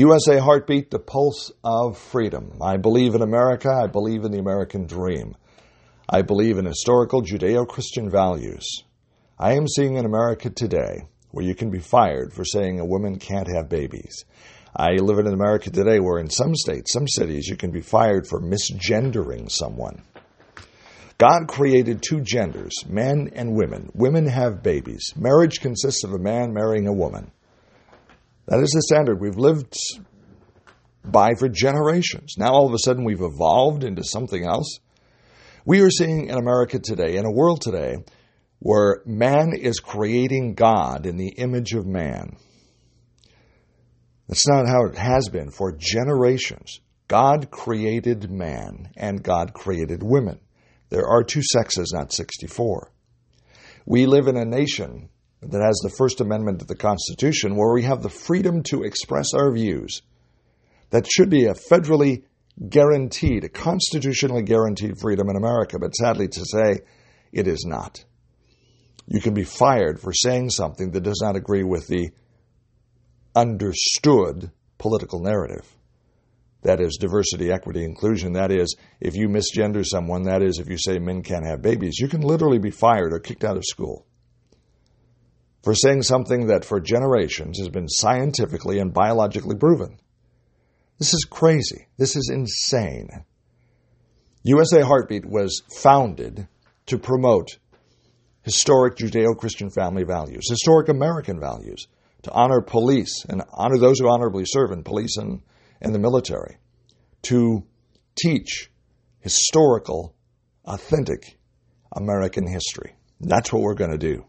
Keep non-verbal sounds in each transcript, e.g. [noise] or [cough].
USA Heartbeat, the pulse of freedom. I believe in America. I believe in the American dream. I believe in historical Judeo Christian values. I am seeing in America today where you can be fired for saying a woman can't have babies. I live in America today where in some states, some cities, you can be fired for misgendering someone. God created two genders, men and women. Women have babies. Marriage consists of a man marrying a woman. That is the standard we've lived by for generations. Now all of a sudden we've evolved into something else. We are seeing in America today, in a world today, where man is creating God in the image of man. That's not how it has been for generations. God created man and God created women. There are two sexes, not 64. We live in a nation that has the First Amendment to the Constitution where we have the freedom to express our views. That should be a federally guaranteed, a constitutionally guaranteed freedom in America, but sadly to say, it is not. You can be fired for saying something that does not agree with the understood political narrative. That is diversity, equity, inclusion. That is, if you misgender someone, that is, if you say men can't have babies, you can literally be fired or kicked out of school for saying something that for generations has been scientifically and biologically proven. This is crazy. This is insane. USA Heartbeat was founded to promote historic Judeo Christian family values, historic American values, to honor police and honor those who honorably serve in police and, and the military, to teach historical, authentic American history. That's what we're going to do.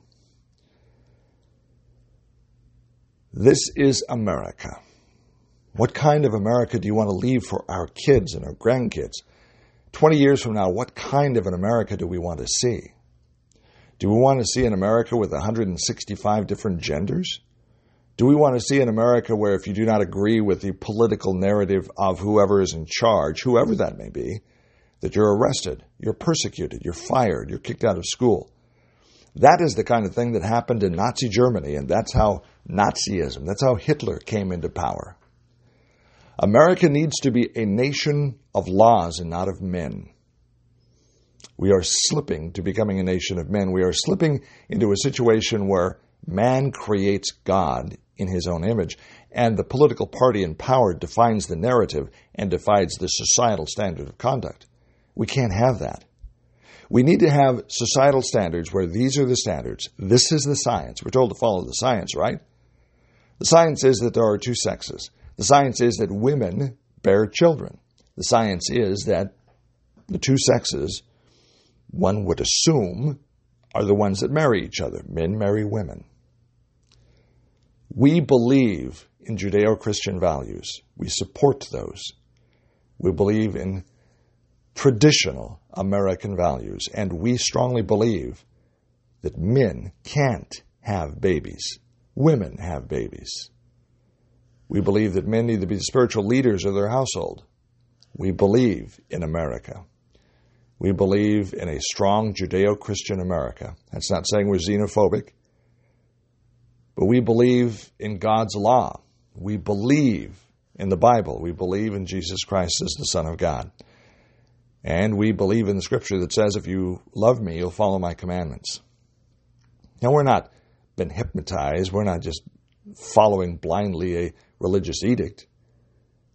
This is America. What kind of America do you want to leave for our kids and our grandkids? 20 years from now, what kind of an America do we want to see? Do we want to see an America with 165 different genders? Do we want to see an America where if you do not agree with the political narrative of whoever is in charge, whoever that may be, that you're arrested, you're persecuted, you're fired, you're kicked out of school? That is the kind of thing that happened in Nazi Germany, and that's how Nazism, that's how Hitler came into power. America needs to be a nation of laws and not of men. We are slipping to becoming a nation of men. We are slipping into a situation where man creates God in his own image, and the political party in power defines the narrative and defines the societal standard of conduct. We can't have that. We need to have societal standards where these are the standards. This is the science. We're told to follow the science, right? The science is that there are two sexes. The science is that women bear children. The science is that the two sexes one would assume are the ones that marry each other. Men marry women. We believe in Judeo Christian values. We support those. We believe in traditional American values, and we strongly believe that men can't have babies. Women have babies. We believe that men need to be the spiritual leaders of their household. We believe in America. We believe in a strong Judeo Christian America. That's not saying we're xenophobic, but we believe in God's law. We believe in the Bible. We believe in Jesus Christ as the Son of God. And we believe in the scripture that says, if you love me, you'll follow my commandments. Now, we're not been hypnotized. We're not just following blindly a religious edict.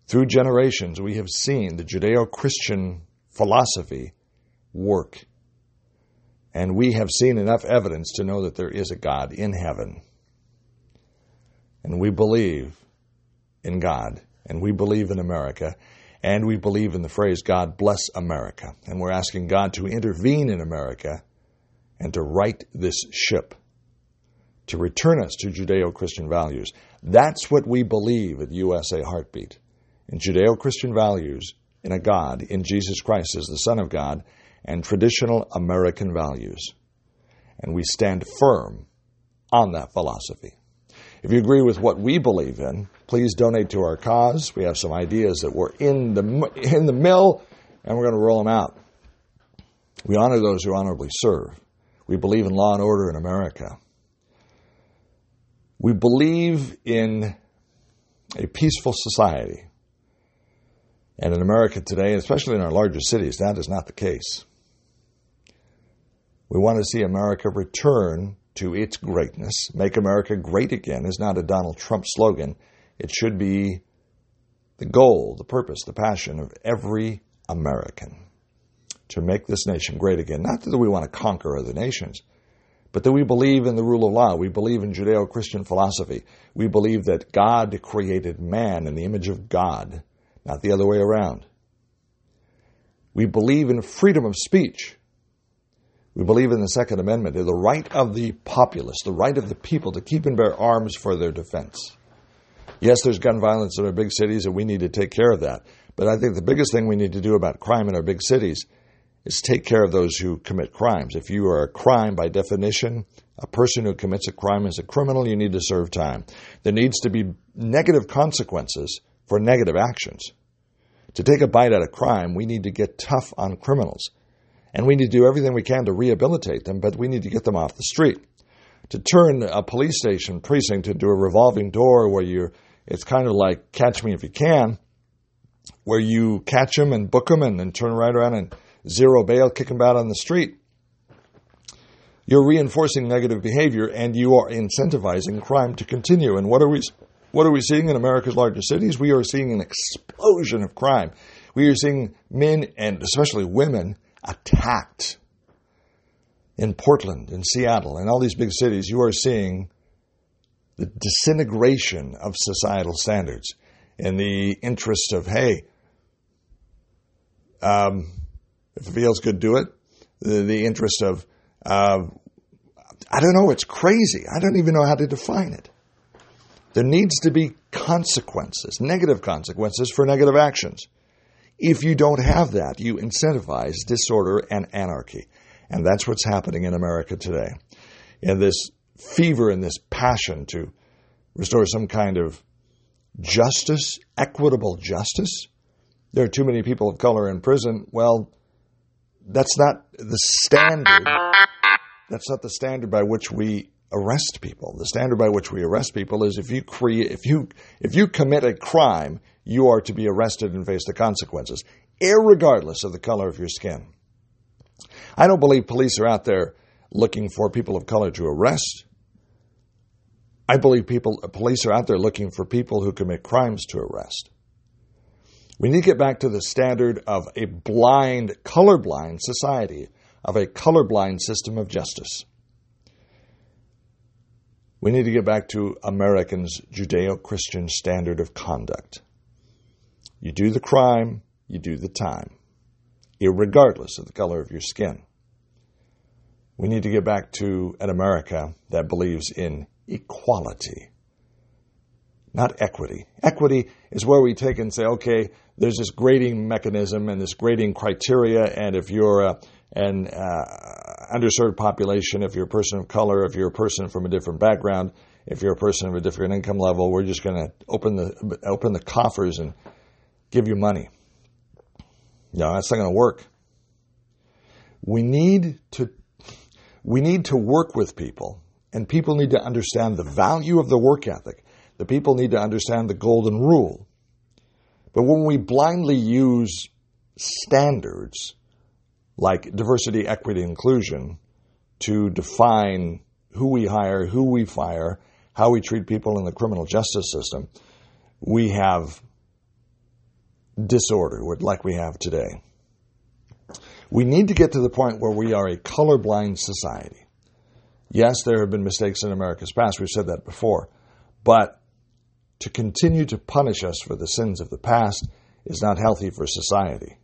Through generations, we have seen the Judeo Christian philosophy work. And we have seen enough evidence to know that there is a God in heaven. And we believe in God, and we believe in America, and we believe in the phrase, God bless America. And we're asking God to intervene in America and to right this ship, to return us to Judeo Christian values. That's what we believe at USA Heartbeat in Judeo Christian values, in a God, in Jesus Christ as the Son of God, and traditional American values. And we stand firm on that philosophy. If you agree with what we believe in, please donate to our cause. We have some ideas that were in the, in the mill, and we're going to roll them out. We honor those who honorably serve. We believe in law and order in America. We believe in a peaceful society. And in America today, especially in our larger cities, that is not the case. We want to see America return to its greatness. Make America great again is not a Donald Trump slogan. It should be the goal, the purpose, the passion of every American to make this nation great again. Not that we want to conquer other nations, but that we believe in the rule of law. We believe in Judeo Christian philosophy. We believe that God created man in the image of God, not the other way around. We believe in freedom of speech. We believe in the Second Amendment, the right of the populace, the right of the people to keep and bear arms for their defense. Yes, there's gun violence in our big cities, and we need to take care of that. But I think the biggest thing we need to do about crime in our big cities is take care of those who commit crimes. If you are a crime by definition, a person who commits a crime is a criminal, you need to serve time. There needs to be negative consequences for negative actions. To take a bite out of crime, we need to get tough on criminals. And we need to do everything we can to rehabilitate them, but we need to get them off the street. To turn a police station precinct into a revolving door where you it's kind of like catch me if you can, where you catch them and book them and then turn right around and zero bail, kick them out on the street. You're reinforcing negative behavior and you are incentivizing crime to continue. And what are we what are we seeing in America's largest cities? We are seeing an explosion of crime. We are seeing men and especially women attacked in Portland, in Seattle, in all these big cities, you are seeing the disintegration of societal standards in the interest of, hey, um, if it feels good, do it. The, the interest of, uh, I don't know, it's crazy. I don't even know how to define it. There needs to be consequences, negative consequences for negative actions. If you don't have that, you incentivize disorder and anarchy. And that's what's happening in America today. In this fever and this passion to restore some kind of justice, equitable justice. There are too many people of color in prison. Well, that's not the standard. That's not the standard by which we arrest people. The standard by which we arrest people is if you create, if you if you commit a crime, you are to be arrested and face the consequences, regardless of the color of your skin. I don't believe police are out there looking for people of color to arrest. I believe people police are out there looking for people who commit crimes to arrest. We need to get back to the standard of a blind, colorblind society, of a colorblind system of justice. We need to get back to Americans' Judeo Christian standard of conduct. You do the crime, you do the time, regardless of the color of your skin. We need to get back to an America that believes in equality, not equity. Equity is where we take and say, okay, there's this grading mechanism and this grading criteria, and if you're a, an uh, underserved population, if you're a person of color, if you're a person from a different background, if you're a person of a different income level, we're just going to open the open the coffers and give you money. No, that's not going to work. We need to we need to work with people, and people need to understand the value of the work ethic. The people need to understand the golden rule. But when we blindly use standards like diversity, equity, inclusion to define who we hire, who we fire, how we treat people in the criminal justice system, we have disorder like we have today. We need to get to the point where we are a colorblind society. Yes, there have been mistakes in America's past. We've said that before. But to continue to punish us for the sins of the past is not healthy for society.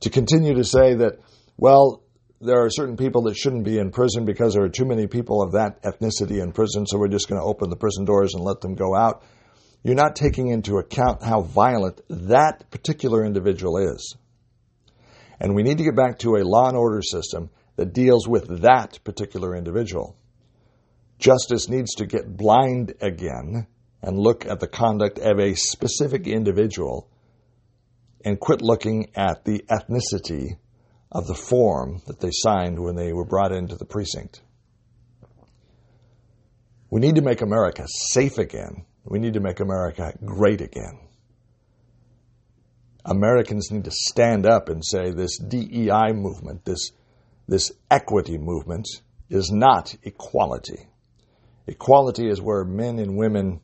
To continue to say that, well, there are certain people that shouldn't be in prison because there are too many people of that ethnicity in prison, so we're just going to open the prison doors and let them go out you're not taking into account how violent that particular individual is. And we need to get back to a law and order system that deals with that particular individual. Justice needs to get blind again and look at the conduct of a specific individual and quit looking at the ethnicity of the form that they signed when they were brought into the precinct. We need to make America safe again We need to make America great again. Americans need to stand up and say this DEI movement, this, this equity movement, is not equality. Equality is where men and women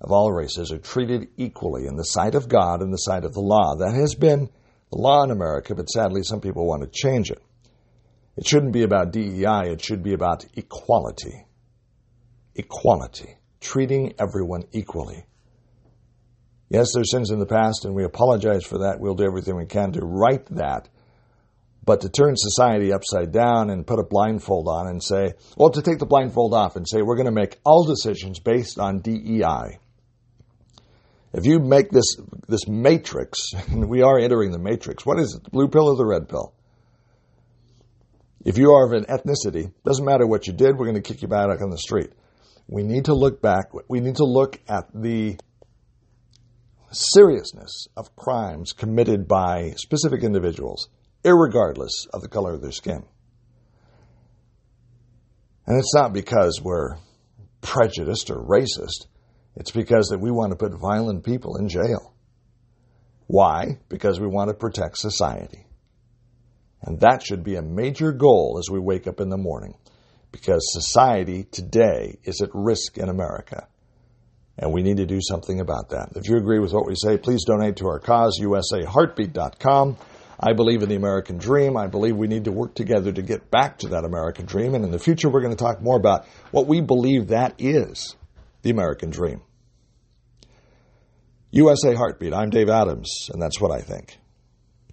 of all races are treated equally in the sight of God and the sight of the law. That has been the law in America, but sadly some people want to change it. It shouldn't be about DEI, it should be about equality. Equality. Treating everyone equally. Yes, there's sins in the past, and we apologize for that. We'll do everything we can to right that. But to turn society upside down and put a blindfold on and say, well, to take the blindfold off and say we're going to make all decisions based on DEI. If you make this this matrix, and [laughs] we are entering the matrix, what is it? The blue pill or the red pill? If you are of an ethnicity, doesn't matter what you did, we're going to kick you back on the street. We need to look back. We need to look at the seriousness of crimes committed by specific individuals, regardless of the color of their skin. And it's not because we're prejudiced or racist. It's because that we want to put violent people in jail. Why? Because we want to protect society. And that should be a major goal as we wake up in the morning. Because society today is at risk in America. And we need to do something about that. If you agree with what we say, please donate to our cause, usaheartbeat.com. I believe in the American dream. I believe we need to work together to get back to that American dream. And in the future, we're going to talk more about what we believe that is the American dream. USA Heartbeat. I'm Dave Adams, and that's what I think.